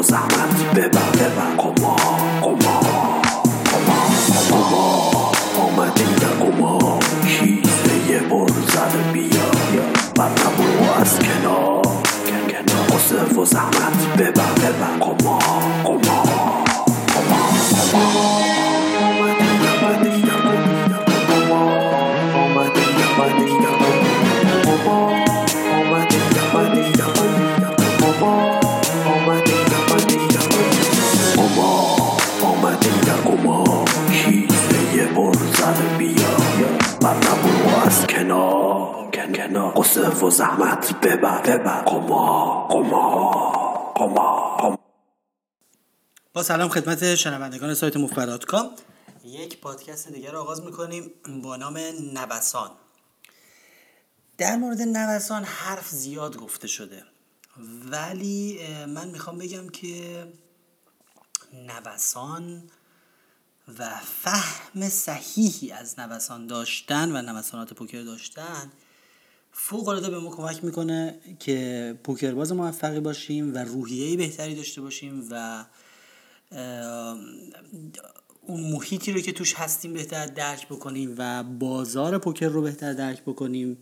و زحمت. ببر ببر. قما قما قما قما آمدی در قما کیسه پر زده بیا. برتبرو از کنار. قصه و زحمت. ببر ببر. قما قما قمار قمار قصه و زحمت ببر ببر قمار قمار قمار با سلام خدمت شنوندگان سایت مفبرات کام. یک پادکست دیگر آغاز می‌کنیم با نام نوسان. در مورد نوسان حرف زیاد گفته شده. ولی من می‌خوام بگم که نوسان و فهم صحیحی از نوسان داشتن و نوسانات پوکر داشتن فوق العاده به ما کمک می‌کنه که پوکرباز موفقی باشیم و روحیه بهتری داشته باشیم و اون محیطی رو که توش هستیم بهتر درک بکنیم و بازار پوکر رو بهتر درک بکنیم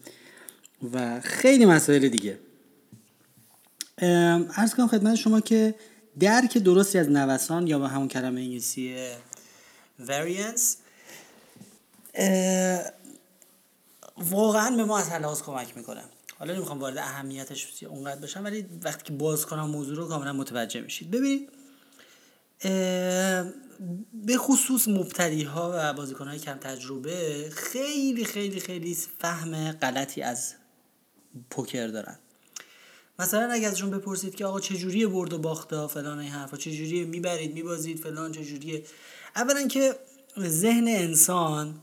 و خیلی مسائل دیگه. ارز کنم خدمت شما که درک درستی از نوسان یا به همون کلمه انگلیسی variance واقعا به ما از لحاظ کمک می‌کنه. حالا نمی‌خوام وارد اهمیتش اونقدر بشم ولی وقتی که باز کنم موضوع رو کاملا متوجه میشید. ببینید به خصوص مبتدی ها و بازیکن های کم تجربه خیلی خیلی خیلی فهم غلطی از پوکر دارن. مثلا اگه ازشون بپرسید که آقا چجوریه برد و باخته فلان این حرفا چجوریه می‌برید میبازید فلان چجوریه اولا که ذهن انسان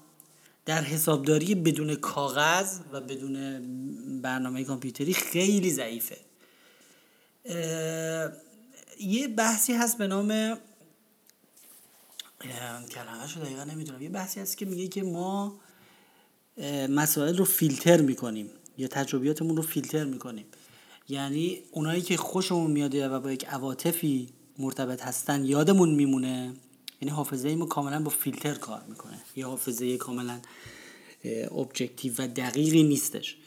در حسابداری بدون کاغذ و بدون برنامه کامپیوتری خیلی ضعیفه. یه بحثی هست به نام کلمه شو دقیقا نمی‌دونم. یه بحثی هست که میگه که ما مسائل رو فیلتر می‌کنیم یا تجربیاتمون رو فیلتر می‌کنیم. یعنی اونایی که خوشمون میاد و با یک عواطفی مرتبط هستن یادمون میمونه. یعنی حافظه ما کاملا با فیلتر کار می‌کنه. یه حافظه کاملا objective و دقیقی نیستش.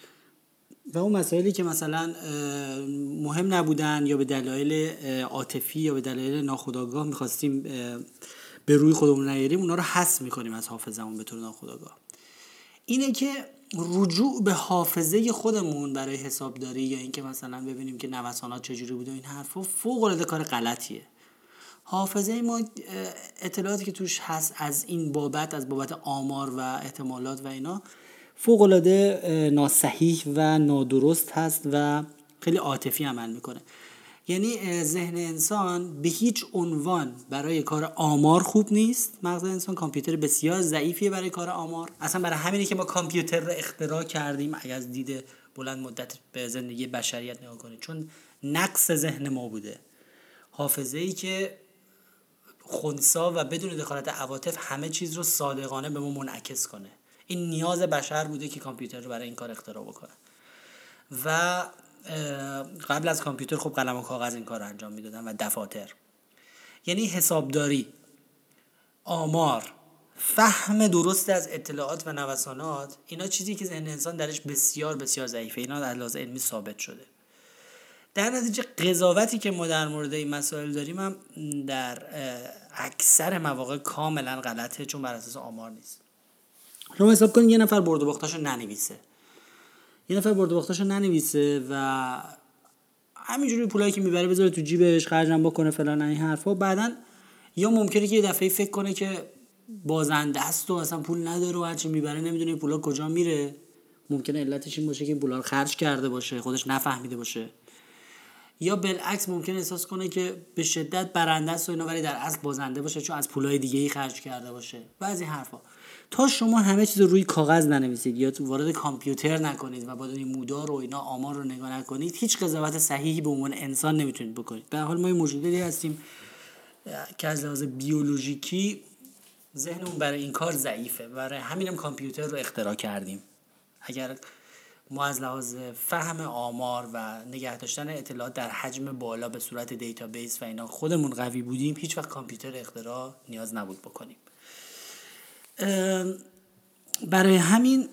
و اون مسائلی که مثلا مهم نبودن یا به دلایل عاطفی یا به دلایل ناخودآگاه می‌خواستیم به روی خودمون نیاریم اونا رو حس می‌کنیم از حافظمون به طور ناخودآگاه. اینه که رجوع به حافظه خودمون برای حسابداری یا اینکه مثلا ببینیم که نوسانات چجوری بوده این حرفا فوق العاده کار غلطیه. حافظه ما اطلاعاتی که توش هست از این بابت از بابت آمار و احتمالات و اینا فوق العاده ناسحیح و نادرست هست و خیلی عاطفی عمل می‌کنه. یعنی ذهن انسان به هیچ عنوان برای کار آمار خوب نیست. مغز انسان کامپیوتر بسیار ضعیفیه برای کار آمار. اصلا برای همینه که ما کامپیوتر رو اختراع کردیم اگر از دید بلند مدت به زندگی بشریت نگاه کنید. چون نقص ذهن ما بوده. حافظه ای که خونسا و بدون دخالت عواطف همه چیز رو صادقانه به ما منعکس کنه. این نیاز بشر بوده که کامپیوتر رو برای این کار اختراع بکنه. و قبل از کامپیوتر خب قلم و کاغذ این کار رو انجام می‌دادن و دفاتر. یعنی حسابداری آمار فهم درست از اطلاعات و نوسانات اینا چیزی که ذهن انسان درش بسیار بسیار ضعیفه. اینا در لحاظ علمی ثابت شده. در نتیجه قضاوتی که ما در مورد این مسائل داریم هم در اکثر مواقع کاملا غلطه چون بر اساس آمار نیست. شما حساب کنید یه نفر برد و باختاشو ننویسه. یه نفر برد و باختاشو ننویسه و همینجوری پولایی که می‌بره بذاره تو جیبش خرجم بکنه فلان این حرفا. بعدا یا ممکنه که یه دفعه فکر کنه که بازنده است و اصلا پول نداره و هرچی می‌بره نمی‌دونه پولا کجا میره. ممکنه علتش این باشه که پولا رو خرج کرده باشه خودش نفهمیده باشه. یا بالعکس ممکن احساس کنه که به شدت برنده است و اینا ولی در اصل بازنده باشه چون از پولای دیگه ای خرج کرده باشه. بعضی حرفا. تا شما همه چیز روی کاغذ ننویسید یا تو وارد کامپیوتر نکنید و با این نمودار و اینا آمار رو نگاه نکنید هیچ قضاوت صحیحی به عنوان انسان نمی‌تونید بکنید. به حال ما موجودی هستیم که از لحاظ بیولوژیکی ذهنمون برای این کار ضعیفه. برای همینم کامپیوتر رو اختراع کردیم. اگر ما از لحاظ فهم آمار و نگه داشتن اطلاعات در حجم بالا به صورت دیتابیس و اینا خودمون قوی بودیم هیچ وقت کامپیوتر اختراع نیاز نبود بکنیم. برای همین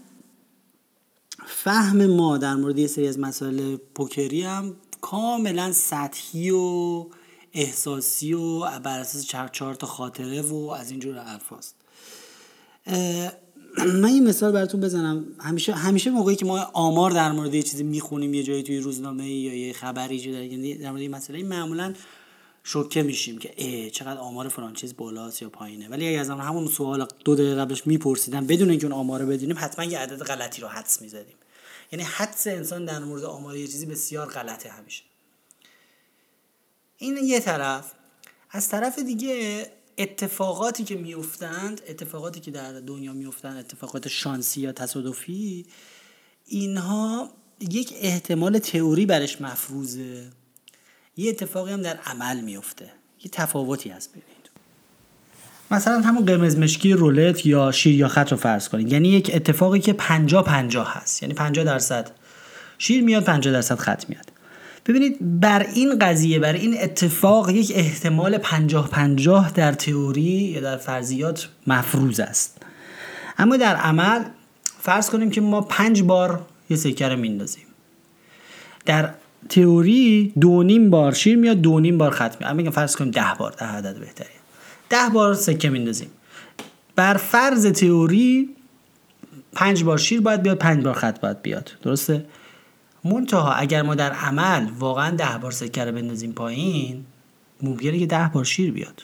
فهم ما در مورد یه سری از مسائل پوکری هم کاملا سطحی و احساسی و بر اساس چهار تا خاطره و از اینجور حرفاست. من یه مثال براتون بزنم. همیشه همیشه موقعی که ما آمار در مورد یه چیزی می‌خونیم یه جایی توی روزنامه یا یه خبری یعنی در مورد یه مسئله معمولا شوکه میشیم که ای چقدر آمار فلان چیز بالاست یا پایینه. ولی اگه از همون سوال دو دقیقه قبلش میپرسیدم بدون اینکه اون آمار رو بدونیم حتما یه عدد غلطی رو حدس می‌زدیم. یعنی حدس انسان در مورد آمار یه چیزی بسیار غلطه همیشه. این یه طرف. از طرف دیگه اتفاقاتی که میفتند اتفاقاتی که در دنیا میفتند اتفاقات شانسی یا تصادفی اینها یک احتمال تئوری برش مفروضه. یه اتفاقی هم در عمل میفته یه تفاوتی هست ببینید. مثلا همون قرمز مشکی رولت یا شیر یا خط رو فرض کنید. یعنی یک اتفاقی که 50 50 هست. یعنی 50 درصد شیر میاد 50 درصد خط میاد. ببینید بر این قضیه بر این اتفاق یک احتمال 50 50 در تئوری یا در فرضیات مفروض است. اما در عمل فرض کنیم که ما پنج بار یه سکه رو میندازیم. در تئوری دو نیم بار شیر میاد دو نیم بار خط میاد میگم فرض کنیم ده بار ده عدد بهتری ده بار سکه میندازیم. بر فرض تئوری پنج بار شیر باید بیاد پنج بار خط باید بیاد. درسته؟ منتها اگر ما در عمل واقعا ده بار سکه رو بندازیم پایین ممکنه که ده بار شیر بیاد.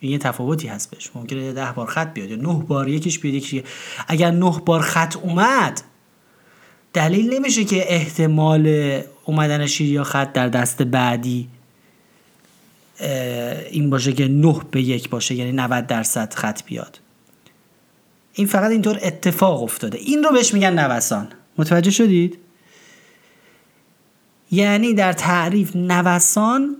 این یه تفاوتی هست بهش. ممکنه ده بار خط بیاد یا نه بار یکیش بیاد یکیش اگر نه بار خط اومد دلیل نمیشه که احتمال اومدن شیر یا خط در دست بعدی این باشه که نه به یک باشه یعنی 90 درصد خط بیاد. این فقط اینطور اتفاق افتاده. این رو بهش میگن نوسان. متوجه شدید؟ یعنی در تعریف نوسان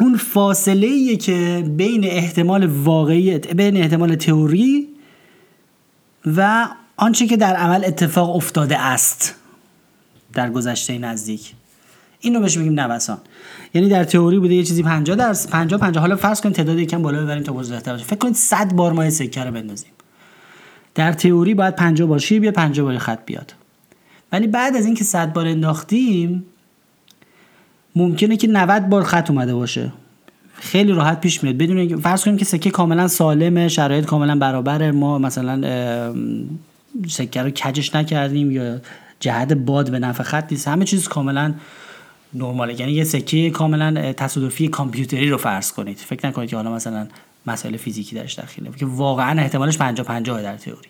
اون فاصله که بین احتمال واقعیت بین احتمال تئوری و آنچه که در عمل اتفاق افتاده است در گذشته نزدیک. این رو بهش میگیم نوسان. یعنی در تئوری بوده یه چیزی 50 درصد 50 50 حالا فرض کنید تعداد یکم بالا ببریم تا بزرگتر باشه. فکر کنید 100 بار ما سکه رو بندازیم. در تئوری باید 50 بار شیر بیاد 50 بار خط بیاد. ولی بعد از اینکه 100 بار انداختیم ممکنه که 90 بار خط اومده باشه. خیلی راحت پیش میاد. بدون اینکه فرض کنیم که سکه کاملا سالمه شرایط کاملا برابره. ما مثلا سکه رو کجش نکردیم یا جهت باد به نفع خط نیست. همه چیز کاملا نرماله. یعنی یه سکه کاملا تصادفی کامپیوتری رو فرض کنید. فکر نکنید که حالا مثلا مسائل فیزیکی درش داخله. که واقعا احتمالش 50 50 در تئوری.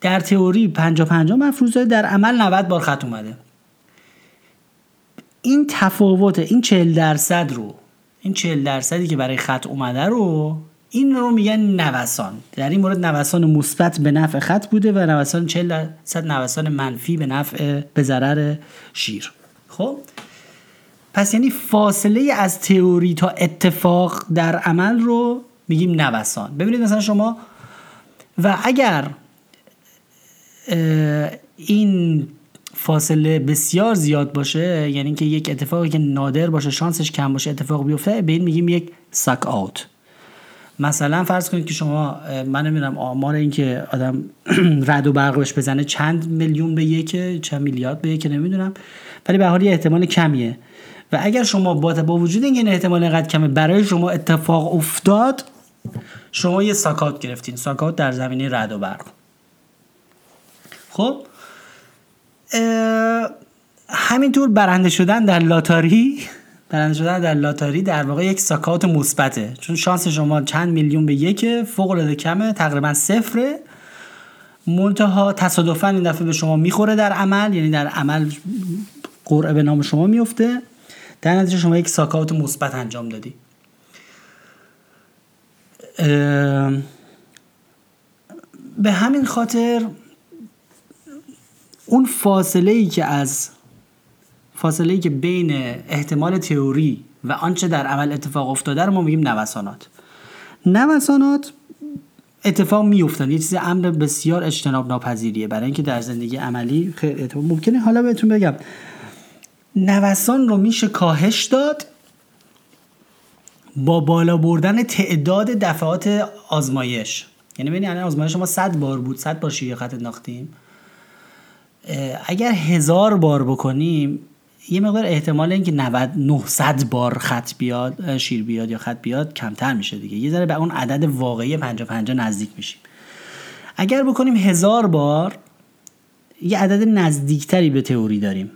در تئوری 50 50 مفروضه در عمل 90 بار خط اومده. این تفاوت این 40 درصد رو این 40 درصدی که برای خط اومده رو این رو میگن نوسان. در این مورد نوسان مثبت به نفع خط بوده و نوسان 40 درصد نوسان منفی به نفع به ضرر شیر. خب؟ پس یعنی فاصله از تئوری تا اتفاق در عمل رو میگیم نوسان. ببینید مثلا شما و اگر این فاصله بسیار زیاد باشه یعنی که یک اتفاقی که نادر باشه شانسش کم باشه اتفاق بیفته به این میگیم یک ساک آوت مثلا فرض کنید که شما من نمی‌دونم آمار این که آدم رد و برق بزنه چند میلیون به یک چند میلیارد به یک نمی‌دونم ولی به حال یه احتمال کمیه. و اگر شما با با وجود اینکه این احتمال اینقدر کمه برای شما اتفاق افتاد شما یه ساکات گرفتین. ساکات در زمینه رد و برق. خب همینطور برنده شدن در لاتاری برنده شدن در لاتاری در واقع یک ساکات مثبته. چون شانس شما چند میلیون به یک فوق العاده کمه تقریبا صفره. منتها تصادفا این دفعه به شما می‌خوره در عمل یعنی در عمل قرعه به نام شما میفته در نتیجه شما یک ساکات مثبت انجام دادی. به همین خاطر اون فاصله ای که از فاصله ای که بین احتمال تئوری و آنچه در عمل اتفاق افتاده رو ما میگیم نوسانات. نوسانات اتفاق میفتن یه چیز امر بسیار اجتناب ناپذیریه برای اینکه در زندگی عملی خیلی ممکنه حالا بهتون بگم. نوسان رو میشه کاهش داد با بالا بردن تعداد دفعات آزمایش. یعنی ببینید الان آزمایش ما 100 بار بود. 100 بار شیر خط انداختیم. اگر هزار بار بکنیم یه مقدار احتمال اینکه 90 900 بار خط بیاد شیر بیاد یا خط بیاد کمتر میشه دیگه. یه ذره به اون عدد واقعی 50 50 نزدیک میشیم. اگر بکنیم هزار بار یه عدد نزدیکتری به تئوری داریم.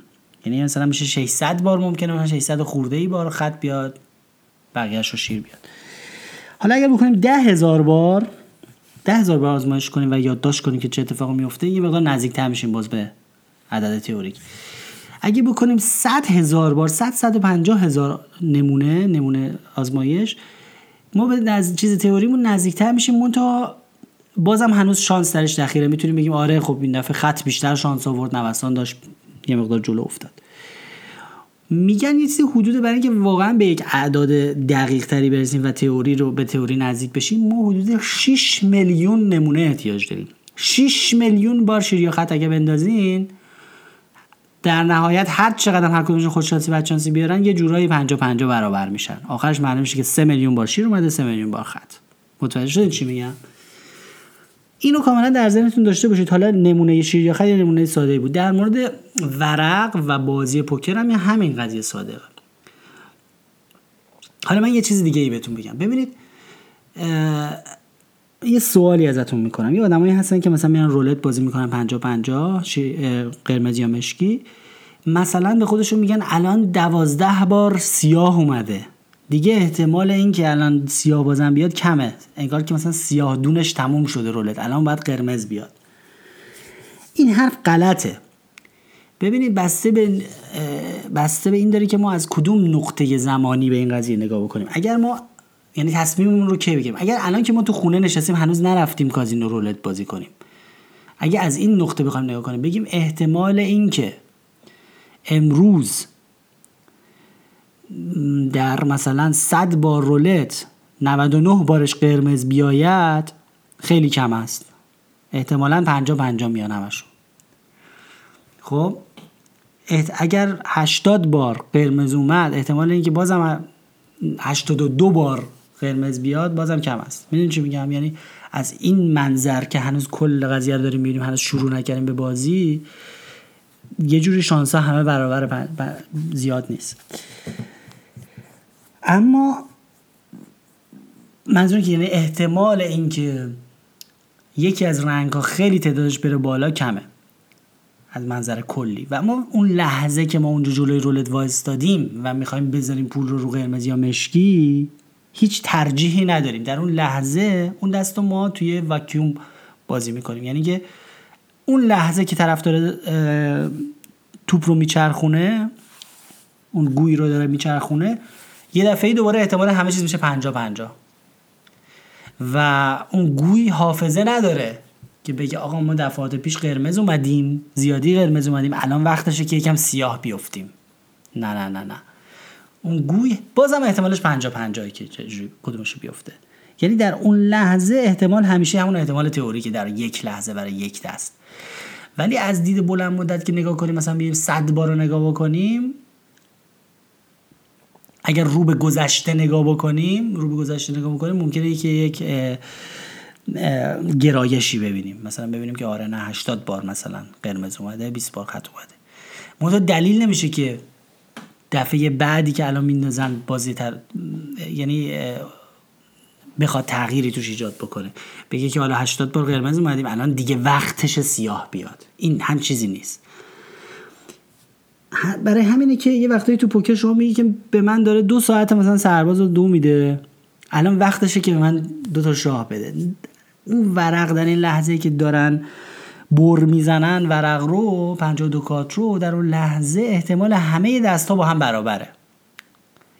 یعنی مثلا میشه 600 بار ممکنه مثلا 600 خورده ای بار خط بیاد بقیهش رو شیر بیاد. حالا اگر بکنیم ده هزار بار ده هزار بار آزمایش کنیم و یادداشت کنیم که چه اتفاقی میفته یه مقدار نزدیکتر میشیم باز به عدد تئوریک. اگه بکنیم 100 هزار بار 100 150 هزار نمونه نمونه آزمایش ما به نز... چیز تئوریمون نزدیکتر میشیم مون تا بازم هنوز شانس درش دخیره می‌تونیم بگیم آره خب این دفعه خط بیشتر شانس آورد نوسان داشت یه مقدار جلو افتاد. میگن یه چیزی حدود برای اینکه واقعا به یک اعداد دقیق تری برسیم و تئوری رو به تئوری نزدیک بشیم ما حدود 6 میلیون نمونه احتیاج داریم. 6 میلیون بار شیر یا خط اگه بندازین در نهایت هر چقدر هر کدومشون خودشانسی بدشانسی بیارن یه جورایی 50 50 برابر میشن. آخرش معلوم میشه که 3 میلیون بار شیر اومده 3 میلیون بار خط. متوجه شدید چی میگم؟ اینو کاملا در ذهنتون داشته باشید. حالا نمونه شیر یا خط یا نمونه ساده بود. در مورد ورق و بازی پوکر هم همین قضیه صادقه حالا من یه چیز دیگه ای بهتون بگم. ببینید یه سوالی ازتون می‌کنم. یه آدمایی هستن که مثلا میان رولت بازی می‌کنن 50 50 قرمز یا مشکی. مثلا به خودشون میگن الان دوازده بار سیاه اومده. دیگه احتمال این که الان سیاه بازم بیاد کمه. انگار که مثلا سیاه دونش تموم شده رولت. الان باید قرمز بیاد. این حرف غلطه. ببینید بسته به بسته به این داره که ما از کدوم نقطه زمانی به این قضیه نگاه بکنیم. اگر ما یعنی تصمیممون رو کی بگیریم؟ اگر الان که ما تو خونه نشستیم هنوز نرفتیم کازینو رولت بازی کنیم. اگر از این نقطه بخوایم نگاه کنیم بگیم احتمال این که امروز در مثلا 100 بار رولت 99 بارش قرمز بیاید خیلی کم است. احتمالا 50 50 میان همشون. خب؟ اگر 80 بار قرمز اومد احتمال اینکه بازم 82 بار قرمز بیاد بازم کم است. می‌دونی چی میگم؟ یعنی از این منظر که هنوز کل قضیه رو داریم می‌بینیم هنوز شروع نکردیم به بازی یه جوری شانس همه برابر زیاد نیست. اما منظور که یعنی احتمال اینکه یکی از رنگ ها خیلی تعدادش بره بالا کمه از منظر کلی. و ما اون لحظه که ما اونجا جلوی رولت وایستادیم و می‌خوایم بذاریم پول رو رو قرمز یا مشکی هیچ ترجیحی نداریم. در اون لحظه اون دست ما توی واکیوم بازی می‌کنیم. یعنی که اون لحظه که طرف داره توپ رو میچرخونه اون گوی رو داره میچرخونه یه دفعه دوباره احتمال همه چیز میشه پنجا پنجا و اون گوی حافظه نداره که بگه آقا ما دفعات پیش قرمز اومدیم زیادی قرمز اومدیم الان وقتشه که یکم سیاه بیفتیم. نه نه نه نه. اون گوی بازم احتمالش پنجا پنجایی که کدومش بیفته. یعنی در اون لحظه احتمال همیشه همون احتمال تئوری که در یک لحظه برای یک دست. ولی از دید بلند مدت که نگاه کنیم مثلا بیایم صد بار رو نگاه بکنیم اگر رو به گذشته نگاه بکنیم رو به گذشته نگاه بکنیم ممکنه که یک گرایشی ببینیم. مثلا ببینیم که آره نه 80 بار مثلا قرمز اومده 20 بار خط اومده. منتها دلیل نمیشه که دفعه بعدی که الان میندازن بازی تر یعنی بخواد تغییری توش ایجاد بکنه. بگه که حالا 80 بار قرمز اومدیم الان دیگه وقتش سیاه بیاد. این هم چیزی نیست. برای همینه که یه وقتایی تو پوکر شما میگی که به من داره دو ساعت مثلا سرباز رو دو میده. الان وقتشه که به من دو تا شاه بده. اون ورق در این لحظه که دارن بر می‌زنن ورق رو 52 کارت رو در اون لحظه احتمال همه دست ها با هم برابره.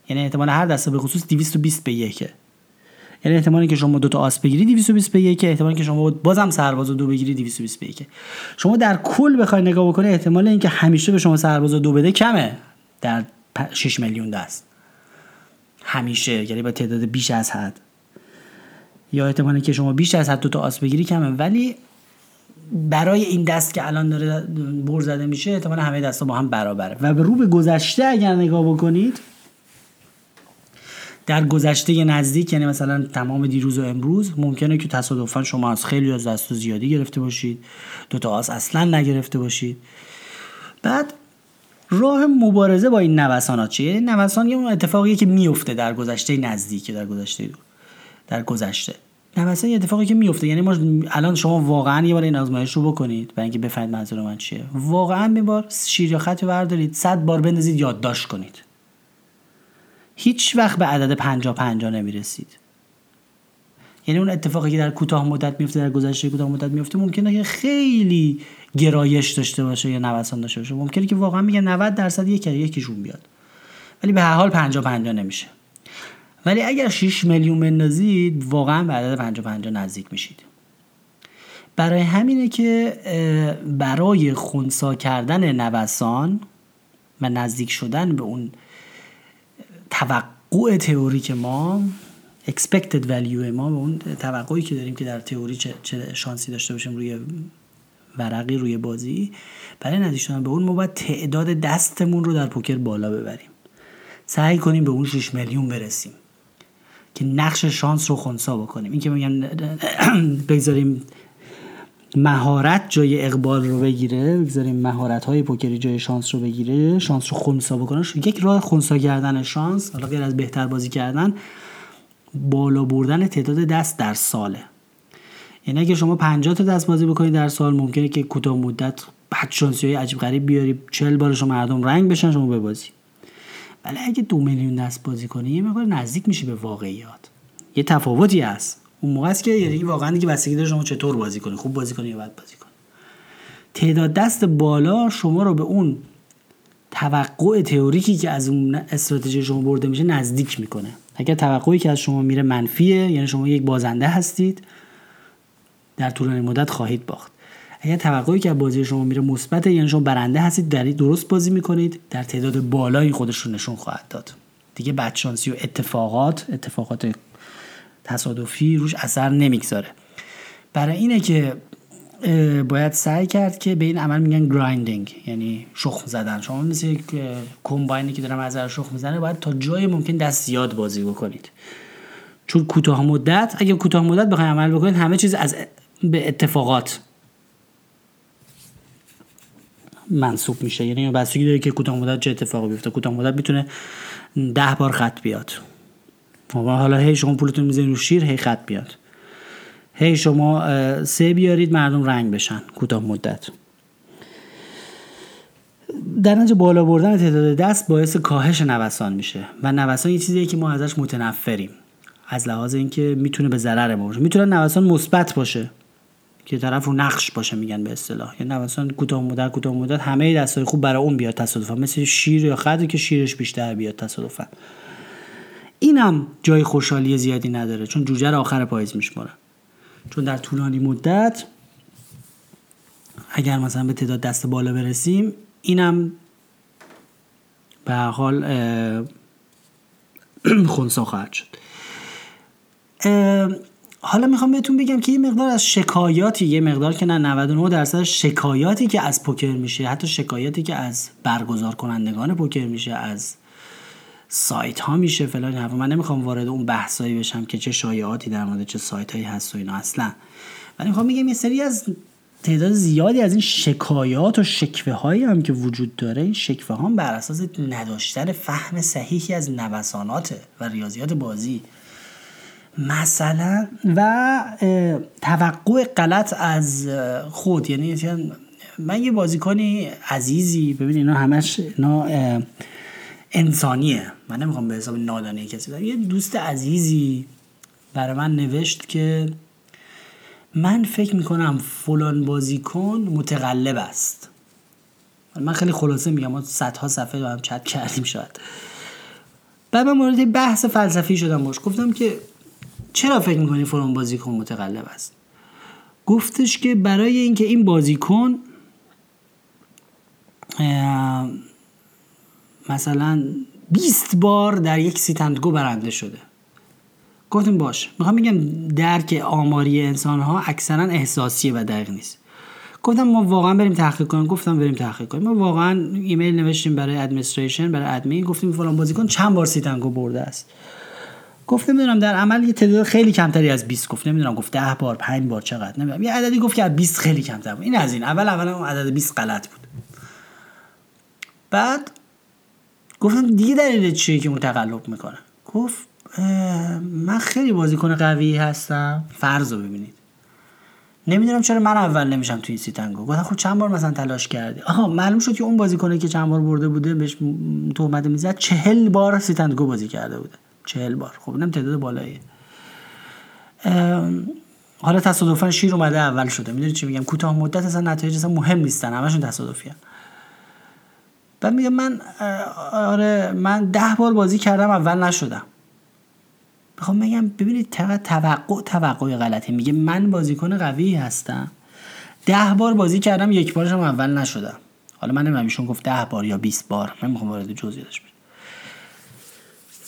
یعنی احتمال هر دسته به خصوص 220 به یکه. یعنی احتمالی که شما دو تا آس بگیری 220 به یکه احتمالی که شما بازم سرباز دو بگیری 220 به یکه. شما در کل بخوای نگاه بکنی احتمال اینکه همیشه به شما سرباز دو بده کمه. در 6 میلیون دست. همیشه یعنی با تعداد بیش از حد. یا احتمالی که شما بیش از حد دو تا آس بگیری کمه. ولی برای این دست که الان داره بر زده میشه احتمال همه دستا با هم برابره. و به رو به گذشته اگر نگاه بکنید در گذشته نزدیک یعنی مثلا تمام دیروز و امروز ممکنه که تصادفا شما از خیلی از دست و زیادی گرفته باشید. دوتا آس اصلا نگرفته باشید. بعد راه مبارزه با این نوسانات چیه؟ یعنی نوسان یه اتفاقیه که میفته در گذشته نزدیک در گذشته در گذشته. نوسان یه اتفاقی که میفته یعنی ما الان شما واقعا یه بار این آزمایش رو بکنید برای اینکه بفهمید منظور من چیه. واقعا یه بار شیر یا خط بردارید صد بار بندازید یادداشت کنید. هیچ وقت به عدد 50 50 نمی‌رسید. یعنی اون اتفاقی که در کوتاه مدت میفته در گذشته کوتاه مدت میفته ممکنه که خیلی گرایش داشته باشه یا نوسان داشته باشه. ممکنه که واقعا میگه 90 درصد یک یکیشون بیاد. ولی به هر حال 50 50 نمیشه. ولی اگر 6 میلیون بندازید واقعا به عدد 50 50 نزدیک میشید. برای همینه که برای خونسا کردن نوسان و نزدیک شدن به اون توقع تئوریک ما expected value ما به اون توقعی که داریم که در تئوری چه, چه شانسی داشته باشیم روی ورقی روی بازی برای نزدیک شدن به اون ما باید تعداد دستمون رو در پوکر بالا ببریم. سعی کنیم به اون 6 میلیون برسیم. که نقش شانس رو خونسا بکنیم. این که میگن بگذاریم مهارت جای اقبال رو بگیره بگذاریم مهارت های پوکری جای شانس رو بگیره شانس رو خونسا بکنه. یک راه خونسا کردن شانس حالا غیر از بهتر بازی کردن بالا بردن تعداد دست در ساله. یعنی اگه شما 50 تا دست بازی بکنید در سال ممکنه که کوتاه مدت بد شانسی های عجیب غریب بیاری. 40 بار شما مردم رنگ بشن شما ببازی ولی اگه دو میلیون دست بازی کنی یه مقدار نزدیک میشی به واقعیات. یه تفاوتی هست. اون موقع است که یعنی واقعا دیگه بستگی داره شما چطور بازی کنی خوب بازی کنی یا بد بازی کنی. تعداد دست بالا شما رو به اون توقع تئوریکی که از اون استراتژی شما برده میشه نزدیک می‌کنه. اگر توقعی که از شما میره منفیه یعنی شما یک بازنده هستید در طولانی مدت خواهید باخت. اگر توقعی که از بازی شما میره مثبت یعنی شما برنده هستید در درست بازی می‌کنید در تعداد بالایی خودش رو نشون خواهد داد. دیگه بدشانسی و اتفاقات اتفاقات تصادفی روش اثر نمی‌گذاره. برای اینه که باید سعی کرد که به این عمل میگن گرایندینگ یعنی شخم زدن. شما مثل یک کمباینی که دارم از شخم می‌زنه باید تا جای ممکن دست زیاد بازی بکنید. چون کوتاه مدت اگه کوتاه مدت بخواید عمل بکنید همه چیز از به اتفاقات منصوب میشه. یعنی بستگی داره که کوتاه مدت چه اتفاقی بیفته. کوتاه مدت می‌تونه ده بار خط بیاد. حالا هی شما پولتون می‌زنید رو شیر هی خط بیاد. هی شما سه بیارید مردم رنگ بشن کوتاه مدت. در نتیجه بالا بردن تعداد دست باعث کاهش نوسان میشه و نوسان یه چیزیه که ما ازش متنفریم. از لحاظ اینکه می‌تونه به ضرر ما باشه. می‌تونه نوسان مثبت باشه. که طرف رو نقش باشه میگن به اصطلاح. یعنی نوسان کوتاه مدت کوتاه مدت همه دستای خوب برای اون بیاد تصادفا. مثل شیر یا خدی که شیرش بیشتر بیاد تصادفا. اینم جای خوشحالی زیادی نداره چون جوجه رو آخر پاییز میشماره. چون در طولانی مدت اگر مثلا به تعداد دست بالا برسیم اینم به حال خونسا خواهد شد. حالا می‌خوام بهتون بگم که یه مقدار از شکایاتی یه مقدار که نه 99 درصد شکایاتی که از پوکر میشه حتی شکایاتی که از برگزار کنندگان پوکر میشه از سایت ها میشه فلان حرف من نمی‌خوام وارد اون بحثایی بشم که چه شایعاتی در مورد چه سایت هایی هست و اینا اصلا. ولی می‌خوام بگم یه سری از تعداد زیادی از این شکایات و شکوه هایی هم که وجود داره این شکوه ها بر اساس نداشتن فهم صحیحی از نوسانات و ریاضیات بازی مثلا و توقع غلط از خود. یعنی من یه بازیکنی عزیزی ببین اینا همش اینا انسانیه. من نمی‌خوام به حساب نادانه کسی بدم. یه دوست عزیزی برای من نوشت که من فکر می‌کنم فلان بازیکن متقلب است. من خیلی خلاصه میگم ما صدها صفحه رو هم چت کردیم شاید. بعد من مورد بحث فلسفی شدم باش. گفتم که چرا فکر می‌کنی فلان بازیکن متقلب است؟ گفتش که برای اینکه این بازیکن مثلا 20 بار در یک Sit and Go برنده شده. گفتیم باش می‌خوام بگم درک آماری انسان ها اکثرا احساسیه و دقیق نیست. گفتم ما واقعا بریم تحقیق کنیم. گفتم بریم تحقیق کنیم. ما واقعا ایمیل نوشتیم برای administration برای ادمین گفتیم فلان بازیکن چند بار Sit and Go برده است. گفت نمی‌دونم در عمل یه تعداد خیلی کمتری از 20 گفت نمی‌دونم گفت 10 بار 5 بار چقدر نمی‌دونم. یه عددی گفت که از 20 خیلی کمتر بود. این از این. اول اول اون عدد 20 غلط بود. بعد گفتم دیگه دلیل چیه که اون تقلب می‌کنه؟ گفت من خیلی بازیکن قوی هستم. فرض رو ببینید. نمی‌دونم چرا من اول نمیشم تو این Sit and Go گفتم خب چند بار مثلا تلاش کردی؟ آها معلوم شد که اون بازیکنه که چند بار برده بوده بهش تهمت می‌زد چهل بار Sit and Go بازی کرده بوده. چهل بار. خب اینم تعداد بالاییه. حالا تصادفا شیر اومده اول شده. می‌دونی چی میگم؟ کوتاه مدت اصلا نتایج اصلا مهم نیستن. همشون تصادفی هم. بعد میگم من آره من ده بار بازی کردم اول نشدم. می‌خوام بگم ببینید چقدر توقع توقع غلطی میگه من بازیکن قوی هستم. ده بار بازی کردم یک بارش هم اول نشدم. حالا من نمی‌دونم ایشون گفت ده بار یا 20 بار. من می‌خوام وارد جزئیاتش بشم.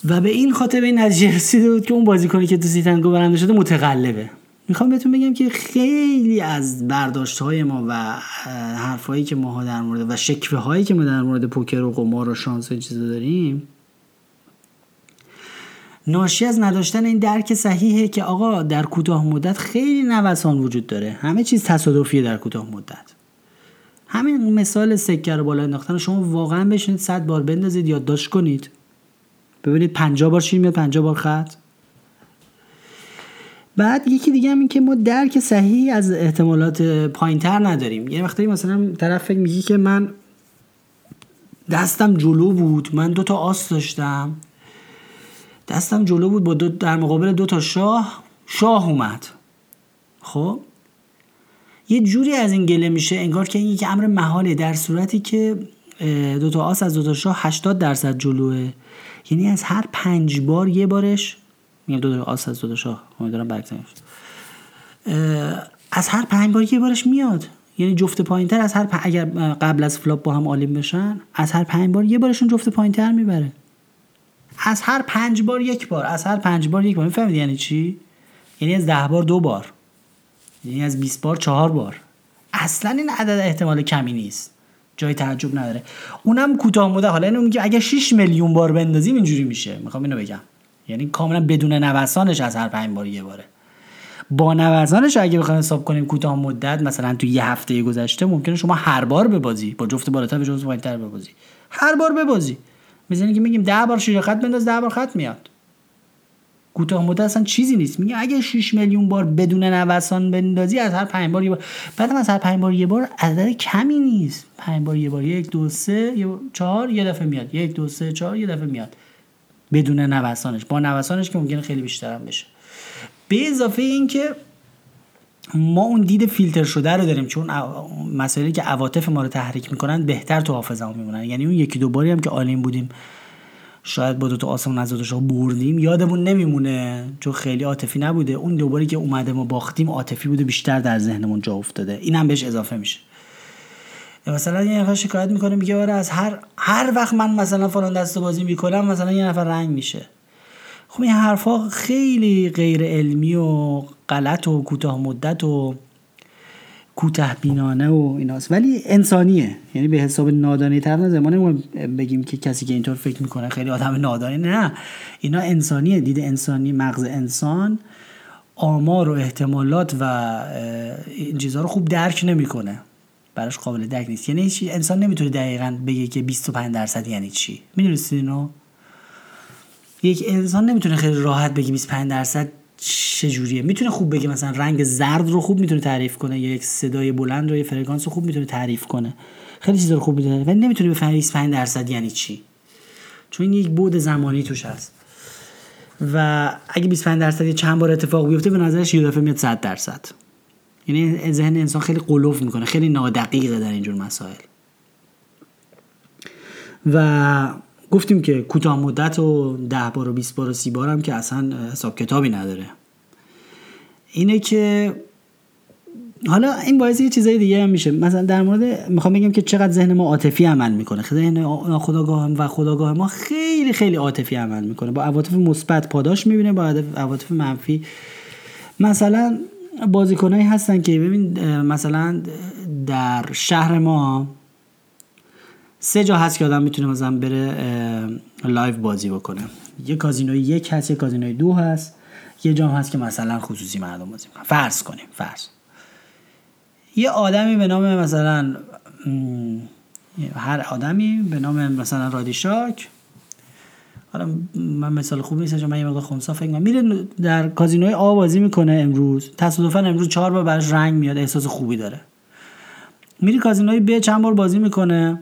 و به این خاطر به این نتیجه رسیده بود که اون بازیکنی که تو سیتنگو برنده شده متقلبه. می‌خوام بهتون بگم که خیلی از برداشت های ما و حرفایی که ما در مورد و شکوه هایی که ما در مورد پوکر و قمار و شانس و چیزا داریم ناشی از نداشتن این درک صحیحه که آقا در کوتاه مدت خیلی نوسان وجود داره. همه چیز تصادفیه در کوتاه مدت. همین مثال سکه رو بالا انداختن شما واقعا بشینید صد بار بندازید یادداشت کنید. ببینید 50 بار شیر میاد 50 بار خط. بعد یکی دیگه هم این که ما درک صحیحی از احتمالات پایینتر نداریم. یه وقتی مثلا طرف فکر میگی که من دستم جلو بود من دو تا آس داشتم. دستم جلو بود با دو در مقابل دو تا شاه شاه اومد. خب؟ یه جوری از این گله میشه انگار که این یک امر محاله در صورتی که دو تا آس از دو تا شاه 80 درصد جلوه. یعنی از هر پنج بار یه بارش میگم دو تا آس از دو تا شاه امیدوارم برعکس از هر پنج بار یه بارش میاد. یعنی جفت پایینتر از هر اگر قبل از flop با هم all-in بشن از هر پنج بار یه بارشون جفت پایینتر می‌بره. از هر پنج بار یک بار از هر پنج بار یک بار. می‌فهمید یعنی چی؟ یعنی از ده بار دو بار. یعنی از 20 بار چهار بار. اصلا این عدد احتمال کمی نیست. جای تعجب نداره. اونم کوتاه مدت حالا اینو میگه اگه 6 میلیون بار بندازیم اینجوری میشه. می‌خوام اینو بگم. یعنی کاملا بدون نوسانش از هر پنج بار یه باره. با نوسانش اگه بخوایم حساب کنیم کوتاه مدت مثلا تو یه هفته گذشته ممکنه شما هر بار ببازی. با جفت بالاتر به جفت پایینتر ببازی. هر بار ببازی. می‌زنی که میگیم ده بار شیر خط بنداز ده بار خط میاد. کوتاه مدت اصلا چیزی نیست. میگه اگه 6 میلیون بار بدون نوسان بندازی از هر پنج بار یه بار بعدم از هر پنج بار یه بار عدد کمی نیست. پنج بار یه بار. یک دو سه یه چهار یه دفعه میاد. یک دو سه چهار یه دفعه میاد. بدون نوسانش. با نوسانش که ممکنه خیلی بیشتر هم بشه. به اضافه این که ما اون دید فیلتر شده رو داریم چون مسائلی که عواطف ما رو تحریک می‌کنن بهتر تو حافظه میمونن. یعنی اون یکی دو باری هم که عالیم بودیم شاید با دو تا آسمون از بردیم. یادمون نمیمونه چون خیلی عاطفی نبوده. اون دوباری که اومده ما باختیم عاطفی بوده بیشتر در ذهنمون جا افتاده. این هم بهش اضافه میشه. مثلا یه نفر شکایت می‌کنه میگه آره از هر هر وقت من مثلا فلان دست بازی می‌کنم مثلا یه نفر رنگ میشه. خب این حرفها خیلی غیر علمی و غلط و کوتاه مدت و کوته بینانه و ایناست. ولی انسانیه. یعنی به حساب نادانی تر نه ما بگیم که کسی که اینطور فکر می‌کنه خیلی آدم نادانی. نه. اینا انسانیه. دید انسانی مغز انسان آمار و احتمالات و این چیزها رو خوب درک نمی‌کنه. براش قابل درک نیست. یعنی انسان نمی‌تونه دقیقا بگه که 25 درصد یعنی چی. می‌دونستید اینو؟ یک انسان نمی‌تونه خیلی راحت بگه 25 درصد چجوریه؟ می‌تونه خوب بگه مثلا رنگ زرد رو خوب می‌تونه تعریف کنه یا یک صدای بلند رو یه فرکانس رو خوب می‌تونه تعریف کنه. خیلی چیزا رو خوب می‌تونه ولی نمی‌تونه بفهمه 25 درصد یعنی چی. چون این یک بود زمانی توش هست. و اگه 25 درصد چند بار اتفاق بیفته به نظرش یه دفعه میاد 100 درصد. یعنی ذهن انسان خیلی قلوف می‌کنه خیلی نادقیقه در اینجور مسائل. و گفتیم که کوتاه مدت و ده بار و 20 بار و سی بار هم که اصلا حساب کتابی نداره. اینه که حالا این باعث یه چیزای دیگه هم میشه. مثلا در مورد می‌خوام بگم که چقدر ذهن ما عاطفی عمل می‌کنه. ذهن ناخودآگاه و خداگاه ما خیلی خیلی عاطفی عمل می‌کنه. با عواطف مثبت پاداش می‌بینه با عواطف منفی. مثلا بازیکنایی هستن که ببین مثلا در شهر ما سه جا هست که آدم می‌تونه مثلا بره live بازی بکنه. یه کازینوی یک هست یه کازینوی دو هست. یه جام هست که مثلا خصوصی مردم بازی می‌کنن. فرض کنیم فرض. یه آدمی به نام مثلا هر آدمی به نام مثلا رادیشاک حالا من مثال خوب نیست چون من یه مقدار خونسا فکر میره در کازینوی A بازی می‌کنه امروز. تصادفا امروز چهار بار براش رنگ میاد احساس خوبی داره. میری کازینوی ب چند بار بازی می‌کنه.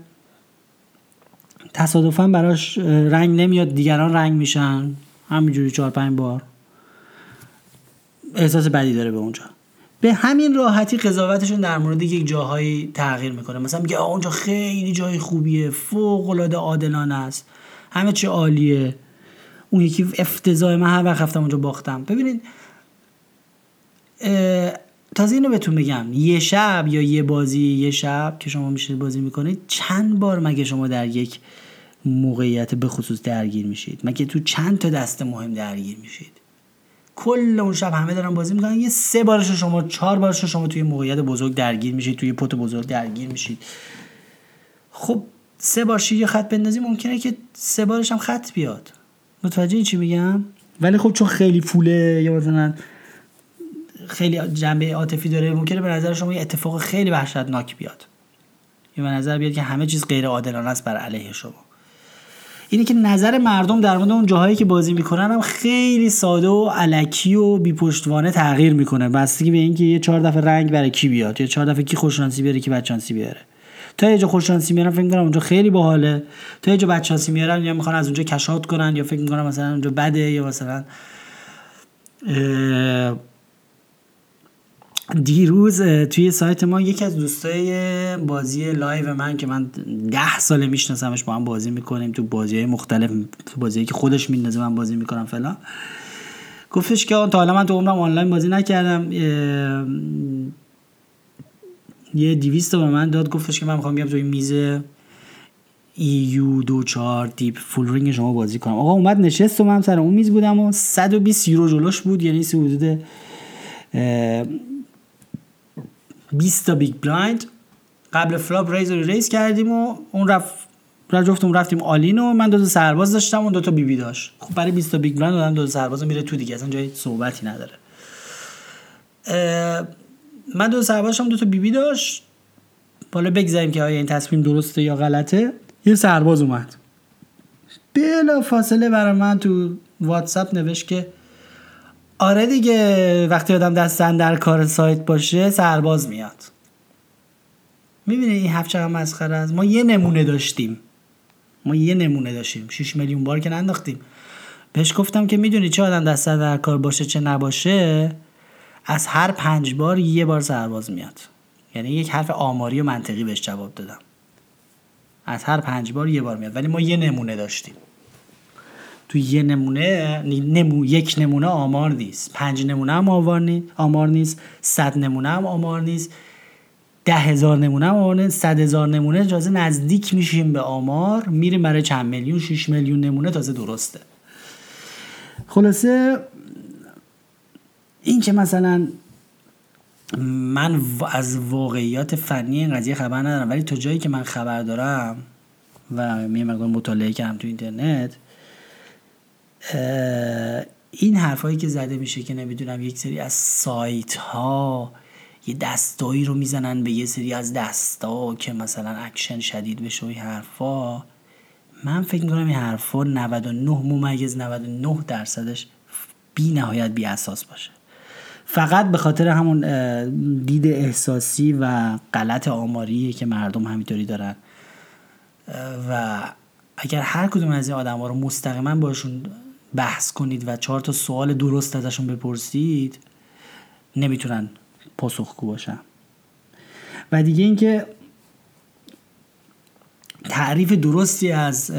تصادفا براش رنگ نمیاد دیگران رنگ میشن. همینجوری چهار پنج بار. احساس بدی داره به اونجا. به همین راحتی قضاوتشون در مورد یک جاهایی تغییر می‌کنه. مثلا میگه اونجا خیلی جای خوبیه فوق العاده عادلانه است. همه چی عالیه. اون یکی افتضاح من هر وقت رفتم اونجا باختم. ببینید تازه اینو بهتون بگم. یه شب یا یه بازی یه شب که شما میشه بازی می‌کنید چند بار مگه شما در یک موقعیت به خصوص درگیر میشید؟ مگه تو چند تا دست مهم درگیر میشید؟ کل اون شب همه دارن بازی می‌کنن. یه سه بارش شما چهار بارش شما توی موقعیت بزرگ درگیر میشید توی پت بزرگ درگیر میشید. خب سه بار یه خط بندازی ممکنه که سه بارش هم خط بیاد. متوجه چی میگم؟ ولی خب چون خیلی فوله یا مثلا خیلی جنبه عاطفی داره. ممکنه به نظر شما یه اتفاق خیلی وحشتناک بیاد. یا به نظر بیاد که همه چیز غیر عادلانه است بر علیه شما. اینه که نظر مردم در مورد اون جاهایی که بازی می‌کنن هم خیلی ساده و علکی و بی پشتوانه تغییر می‌کنه. بستگی به اینکه یه چهار دفعه رنگ برای کی بیاد یا چهار دفعه کی خوششانسی بیاره کی بدشانسی بیاره. تا یه جا خوششانسی میارن فکر می‌کنم اونجا خیلی باحاله. تا یه جا بدشانسی میارن یا می‌خوان از اونجا cash out کنن یا فکر می‌کنن مثلا اونجا بده یا مثلا دیروز توی سایت ما یکی از دوستای بازی live من که من ده ساله میشناسمش با هم بازی می‌کنیم تو بازی های مختلف تو بازی که خودش میندازه من بازی می‌کنم فلان. گفتش که تا حالا من تو عمرم آنلاین بازی نکردم یه دیویست به من داد گفتش که من می‌خوام بیام توی میز ای یو دو چهار دیپ فول رینگ شما بازی کنم. آقا اومد نشست و من سر اون میز بودم و 120 یورو جلوش بود یعنی سی حدود 20 تا بیگ بلایند. قبل فلاپ ریز رو ریز کردیم و اون رفت را جفتم رفتیم آلین و من دو تا سرباز داشتم اون دو تا بی بی داشت. خب برای 20 تا بیگ بلایند دادن دو تا سرباز میره تو دیگه اصلا جای صحبتی نداره. من دو تا سرباز دو تا بی بی داشت. بالا بگذاریم که آیا این تصمیم درسته یا غلطه. یه سرباز اومد. بلا فاصله برای من تو واتساپ نوشت که آره دیگه وقتی آدم دستن در کار سایت باشه سرباز میاد. می‌بینه این هفت چقدر مسخره است؟ ما یه نمونه داشتیم. ما یه نمونه داشتیم. 6 میلیون بار که ننداختیم. بهش گفتم که می‌دونی چه آدم دست در کار باشه چه نباشه؟ از هر پنج بار یه بار سرباز میاد. یعنی یک حرف آماری و منطقی بهش جواب دادم. از هر پنج بار یه بار میاد. ولی ما یه نمونه داشتیم. تو یه نمونه نمو یک نمونه آمار نیست. پنج نمونه هم آمار نیست. صد نمونه هم آمار نیست. ده هزار نمونه هم آمار نیست. صد هزار نمونه تازه نزدیک میشیم به آمار. میریم برای چند میلیون شیش میلیون نمونه تازه درسته. خلاصه این که مثلا من از واقعیات فنی این قضیه خبر ندارم ولی تا جایی که من خبر دارم و یه مقدار مطالعه کردم تو اینترنت این حرفایی که زده میشه که نمی‌دونم یک سری از سایت ها یه دستایی رو می‌زنن به یه سری از دستا که مثلا اکشن شدید بشه و این حرفا. من فکر می‌کنم این حرفا 99 ممیز 99 درصدش بی نهایت بی اساس باشه. فقط به خاطر همون دید احساسی و غلط آماریه که مردم همینطوری دارن. و اگر هر کدوم از این آدم ها رو مستقیما باشون بحث کنید و چهار تا سوال درست ازشون بپرسید نمی‌تونن پاسخگو باشن. و دیگه اینکه تعریف درستی از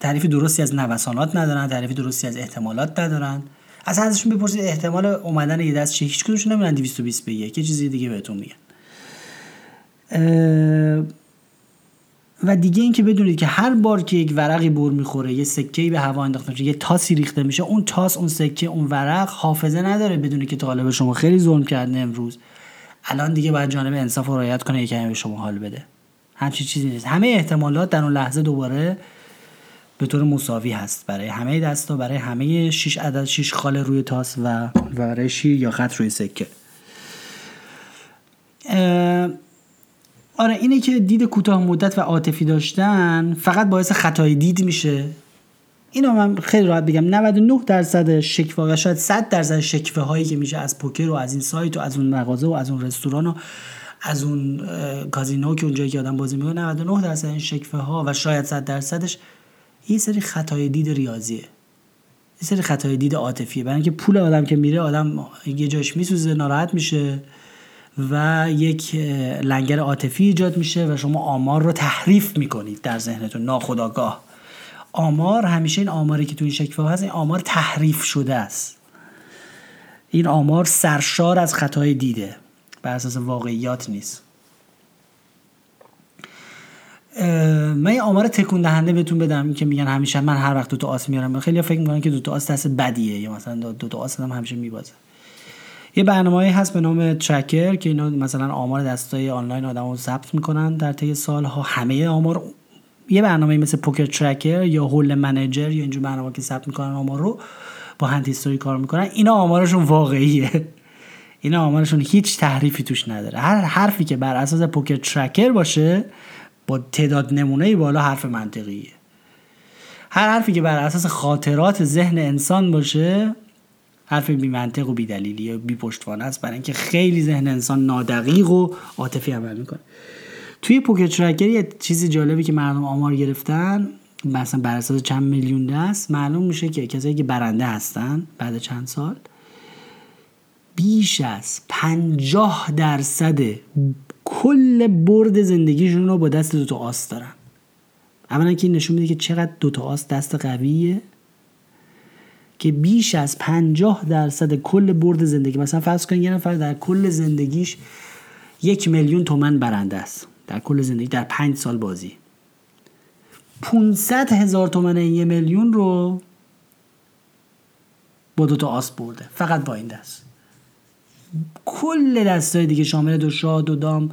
تعریف درستی از نوسانات ندارن تعریف درستی از احتمالات ندارن. از ازشون بپرسید احتمال اومدن یه دست چه هیچ کدومشون نمی‌دونن 220 به یک. یه چیزی دیگه بهتون میگن. و دیگه اینکه بدونید که هر بار که یک ورقی بر می‌خوره یه سکه به هوا انداخته میشه یه تاسی ریخته میشه اون تاس اون سکه اون ورق حافظه نداره بدونی که طالب شما خیلی ظلم کرده امروز. الان دیگه باید جانب انصاف و رعایت کنه یکی به شما حال بده. همچی چیزی نیست. همه احتمالات در اون لحظه دوباره به طور مساوی هست برای همه دستا برای همه 6 عدد 6 خاله روی تاس و برای شیر یا خط روی سکه. آره اینه که دید کوتاه مدت و عاطفی داشتن فقط باعث خطای دید میشه. اینو من خیلی راحت بگم. 99 درصد شکوه و شاید 100 درصد شکوه هایی که میشه از پوکر و از این سایت و از اون مغازه و از اون رستوران و از اون کازینو که اونجایی که آدم بازی می‌کنه 99 درصد این شکوه ها و شاید 100 درصدش یه سری خطای دید ریاضیه. یه سری خطای دید عاطفیه. برای اینکه پول آدم که میره آدم یه جاش میسوزه ناراحت میشه. و یک لنگر عاطفی ایجاد میشه و شما آمار رو تحریف می‌کنید در ذهنتون. ناخداگاه آمار همیشه این آماری که تو این شکل هست این آمار تحریف شده است. این آمار سرشار از خطای دیده بر اساس واقعیات نیست. من یه آمار تکون دهنده بهتون بدم که میگن همیشه من هر وقت دو تا آس میارم. خیلی فکر می‌کنن که دو تا آس دست بدیه یا مثلا دو تا آس هم همیشه میبازه. یه برنامه هست به نام ترکر که اینا مثلا آمار دستای آنلاین آدم رو ثبت می‌کنن در طی سالها همه آمار یه برنامه مثل پوکر ترکر یا هول منیجر یا اینجور برنامه که ثبت می‌کنن آمار رو با هند هیستوری کار می‌کنن. اینا آمارشون واقعیه. اینا آمارشون هیچ تحریفی توش نداره. هر حرفی که بر اساس پوکر ترکر باشه با تعداد نمونه بالا حرف منطقیه. هر حرفی که بر اساس خاطرات ذهن انسان باشه حرف بی منطق و بی دلیلی یا بی پشتوانه است. برای اینکه خیلی ذهن انسان نادقیق و عاطفی عمل می‌کنه. توی پوکت ترکر یه چیزی جالبی که مردم آمار گرفتن مثلا بر اساس چند میلیون دست معلوم میشه که کسایی که برنده هستن بعد چند سال بیش از پنجاه درصد کل برد زندگیشون رو با دست دوتا آس دارن. اولا که این نشون میده که چقدر دوتا آس دست قویه. که بیش از پنجاه درصد کل برد زندگی مثلا فرض کنید یه نفر در کل زندگیش یک میلیون تومن برنده است. در کل زندگی در پنج سال بازی. 500 هزار تومن این یه میلیون رو با دوتا آس برده. فقط با این دست. کل دستای دیگه شامل دو شاه دو دام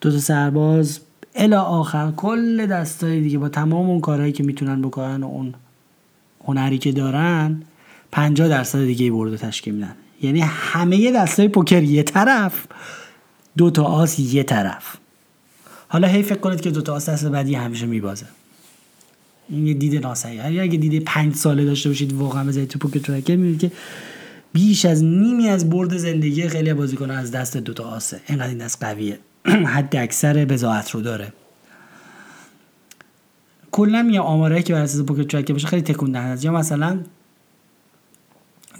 دو تا سرباز. الا آخر کل دستای دیگه با تمام اون کارهایی که می‌تونن بکنن و اون هنری که دارن 50 درصد دیگه برده تشکیل میدن. یعنی همه دستای پوکر یه طرف دو تا آس یه طرف. حالا هی فکر کنید که دو تا آس دست بعدی همیشه میبازه. این یه دید ناسعی. اگه دیده پنج ساله داشته باشید واقعا بذارید تو پوکر ترکر می‌بینید که بیش از نیمی از برد زندگی خیلی بازیکن از دست دوتا آسه. اینقدر این دست قویه. حد اکثر بزاعت رو داره. کلا یه آماره که بر اساس پوکر ترکر باشه خیلی تکون دهنده یا مثلا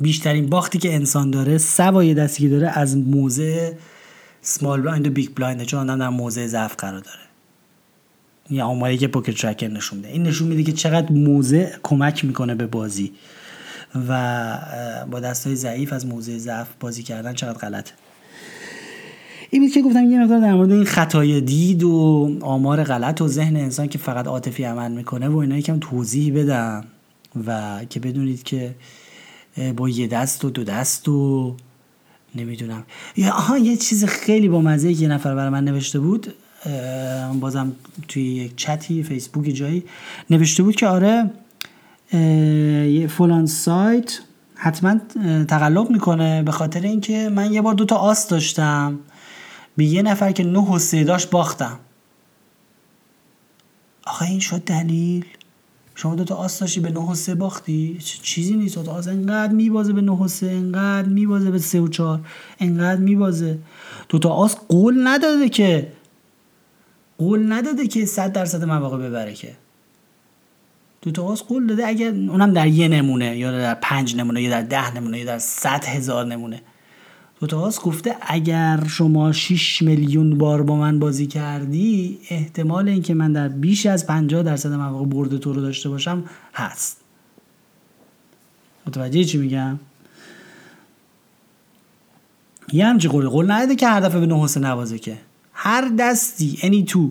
بیشترین باختی که انسان داره سوای دستی که داره از موزه small blind و big blind چون آدم در موضع ضعف قرار داره. یه آماری که PokerTracker نشون میده. این نشون میده که چقدر موضع کمک می‌کنه به بازی و با دستای ضعیف از موضع ضعف بازی کردن چقدر غلطه. این که گفتم یه مقدار در مورد این خطای دید و آمار غلط و ذهن انسان که فقط عاطفی عمل می‌کنه و اینا یکم توضیح بدم و که بدونید که با یه دست و دو دست و نمی‌دونم. یا آها یه چیز خیلی با مزه یه نفر برای من نوشته بود بازم توی یک چتی فیسبوک جایی نوشته بود که آره یه فلان سایت حتما تقلب می‌کنه به خاطر اینکه من یه بار دوتا آس داشتم. به یه نفر که نه و سه داشت باختم. آخه این شد دلیل؟ شما دوتا آس داشتی به نه و سه باختی؟ چیزی نیست؟ دوتا آس انقدر میبازه به نه و سه انقدر میبازه به سه و چهار انقدر میبازه. دوتا آس قول نداده که قول نداده که صد درصد مواقع ببره که. دو تا قول داده اگر اونم در یه نمونه یا در پنج نمونه یا در ده نمونه یا در صد هزار نمونه. دو تا گفته اگر شما 6 میلیون بار با من بازی کردی احتمال اینکه من در بیش از 50 درصد مواقع برد تو رو داشته باشم هست. متوجه چی میگم؟ یه همچه قول قول نده که هر دفعه به نه نوازه که. هر دستی any تو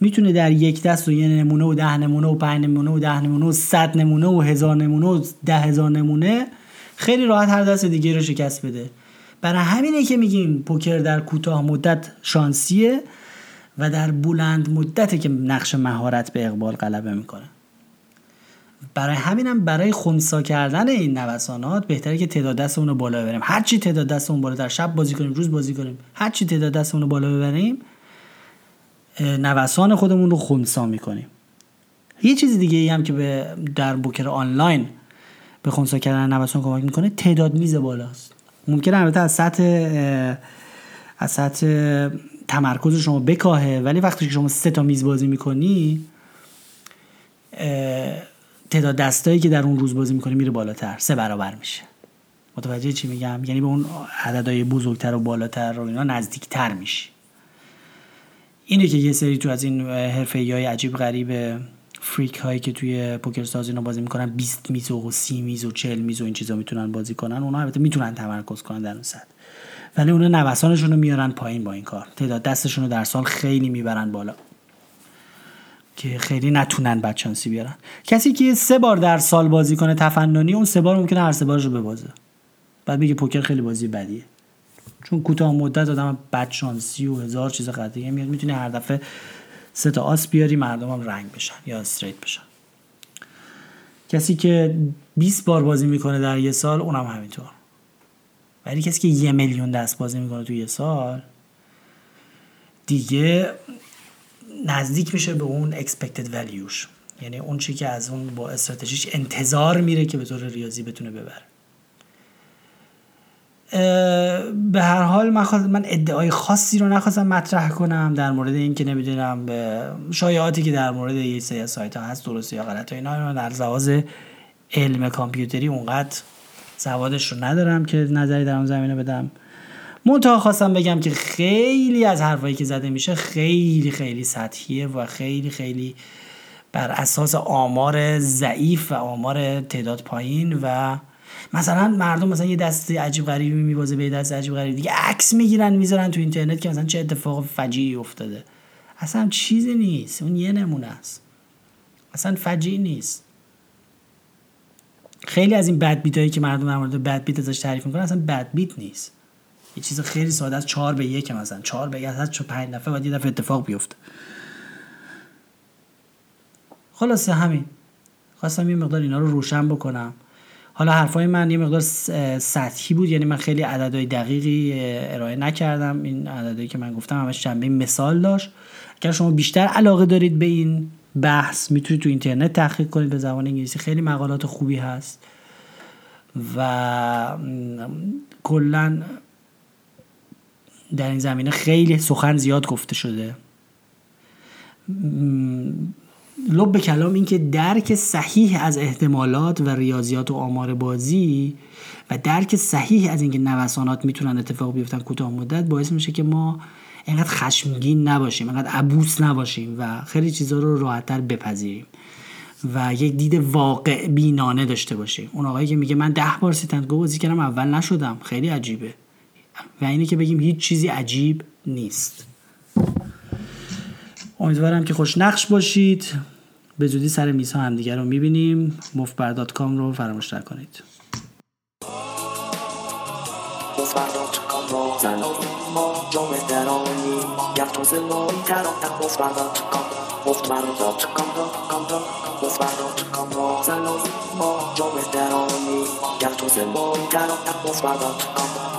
می‌تونه در یک دست و یه نمونه و ده نمونه و پنج نمونه و ده نمونه و صد نمونه و هزار نمونه و ده هزار نمونه خیلی راحت هر دست دیگه رو شکست بده. برای همینه که میگیم پوکر در کوتاه مدت شانسیه و در بلند مدته که نقش مهارت به اقبال غلبه می‌کنه. برای همینم برای خونسا کردن این نوسانات بهتره که تعداد دستمون رو بالا ببریم. هر چی تعداد دستمون بالا در شب بازی کنیم روز بازی کنیم هر چی تعداد دستمون رو بالا ببریم نوسان خودمون رو خونسا می‌کنیم. یه چیز دیگه ای هم که به در بوکر آنلاین به خونسا کردن نوسان کمک می‌کنه تعداد میز بالاست. ممکنه البته از سطح از سطح تمرکز شما بکاهه ولی وقتی که شما سه تا میز بازی می‌کنی تعداد دستایی که در اون روز بازی می‌کنی میره بالاتر سه برابر میشه. متوجه چی میگم؟ یعنی به اون عددهای بزرگتر و بالاتر و اینا نزدیکتر میشی. اینه که یه سری تو از این حرفه های عجیب غریب فریک هایی که توی پوکر ساز اینا بازی می‌کنن 20 میز و 30 میز و 40 میز و این چیزا می‌تونن بازی کنن. اونا البته می‌تونن تمرکز کنن در اون سطح. ولی اونا نوسانشون رو میارن پایین با این کار. تعداد دستشون رو در سال خیلی می‌برن بالا. که خیلی نتونن بچانسی بیارن. کسی که سه بار در سال بازی کنه تفننی اون سه بار ممکنه هر سه بارش رو ببازه. بعد بگه پوکر خیلی بازی بدیه. چون کوتاه مدت آدم بچانسی و هزار چیز قضیه میاد می‌تونه هر دفعه سه تا آس بیاری مردم هم رنگ بشن یا استریت بشن. کسی که 20 بار بازی می‌کنه در یه سال اونم همینطور. ولی کسی که یه میلیون دست بازی می‌کنه تو یه سال دیگه نزدیک میشه به اون expected valueش یعنی اون چی که از اون با استراتژیش انتظار میره که به طور ریاضی بتونه ببره. به هر حال من, من ادعای خاصی رو نخواستم مطرح کنم در مورد اینکه نمی‌دونم به شایعاتی که در مورد یه سری سایت ها هست درست یا غلط اینا در لحاظ علم کامپیوتری اونقدر سوادش رو ندارم که نظری در اون زمینه بدم. منتها خواستم بگم که خیلی از حرفایی که زده میشه خیلی خیلی سطحیه و خیلی خیلی بر اساس آمار ضعیف و آمار تعداد پایین و مثلا مردم مثلا یه دست عجیب غریبی میبازه به دست عجیب غریبی. دیگه عکس می‌گیرن می‌ذارن تو اینترنت که مثلا چه اتفاق فجیعی افتاده. اصلا چیزی نیست. اون یه نمونه است. اصلا فجیع نیست. خیلی از این بد بیت هایی که مردم در مورد بد بیت ازش تعریف می‌کنن اصلا بد بیت نیست. یه چیز خیلی ساده است. چهار به یک مثلا. چهار به یک از چه پنج دفعه باید یه دفعه اتفاق بیفته. خلاصه همین. خواستم یه مقدار اینا رو روشن بکنم. حالا حرفای من یه مقدار سطحی بود یعنی من خیلی عددهای دقیقی ارائه نکردم. این عددهایی که من گفتم همش چند مثال داشت. اگر شما بیشتر علاقه دارید به این بحث می‌تونید تو اینترنت تحقیق کنید. به زبان انگلیسی خیلی مقالات خوبی هست. و کلا در این زمینه خیلی سخن زیاد گفته شده. لب کلام این که درک صحیح از احتمالات و ریاضیات و آمار بازی و درک صحیح از اینکه نوسانات می‌تونن اتفاق بیفتن کوتاه مدت باعث میشه که ما اینقدر خشمگین نباشیم اینقدر عبوس نباشیم و خیلی چیزها رو راحتتر بپذیریم و یک دید واقع بینانه داشته باشیم. اون آقایی که میگه من ده بار سیتندگو بازی کردم اول نشدم. خیلی عجیبه. و اینه که بگیم هیچ چیزی عجیب نیست. امیدوارم که خوش نقش باشید. به زودی سر میزها همدیگه رو می‌بینیم. مفبر.com رو فراموش نکنید.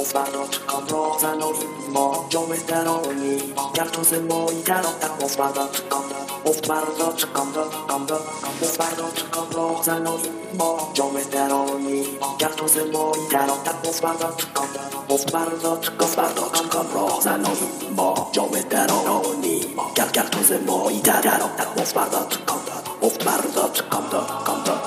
مفتبر.com مفتبر.com مفتبر.com راه زنانی ما جام درانی گر تو زمایی در مفتبر.com مفتبر.com مفتبر.com راه زنانی ما جام درانی گر تو زمایی در مفتبر.com مفتبر.com راه زنانی ما جام درانی گر گر تو زمایی در مفتبر.com مفتبر.com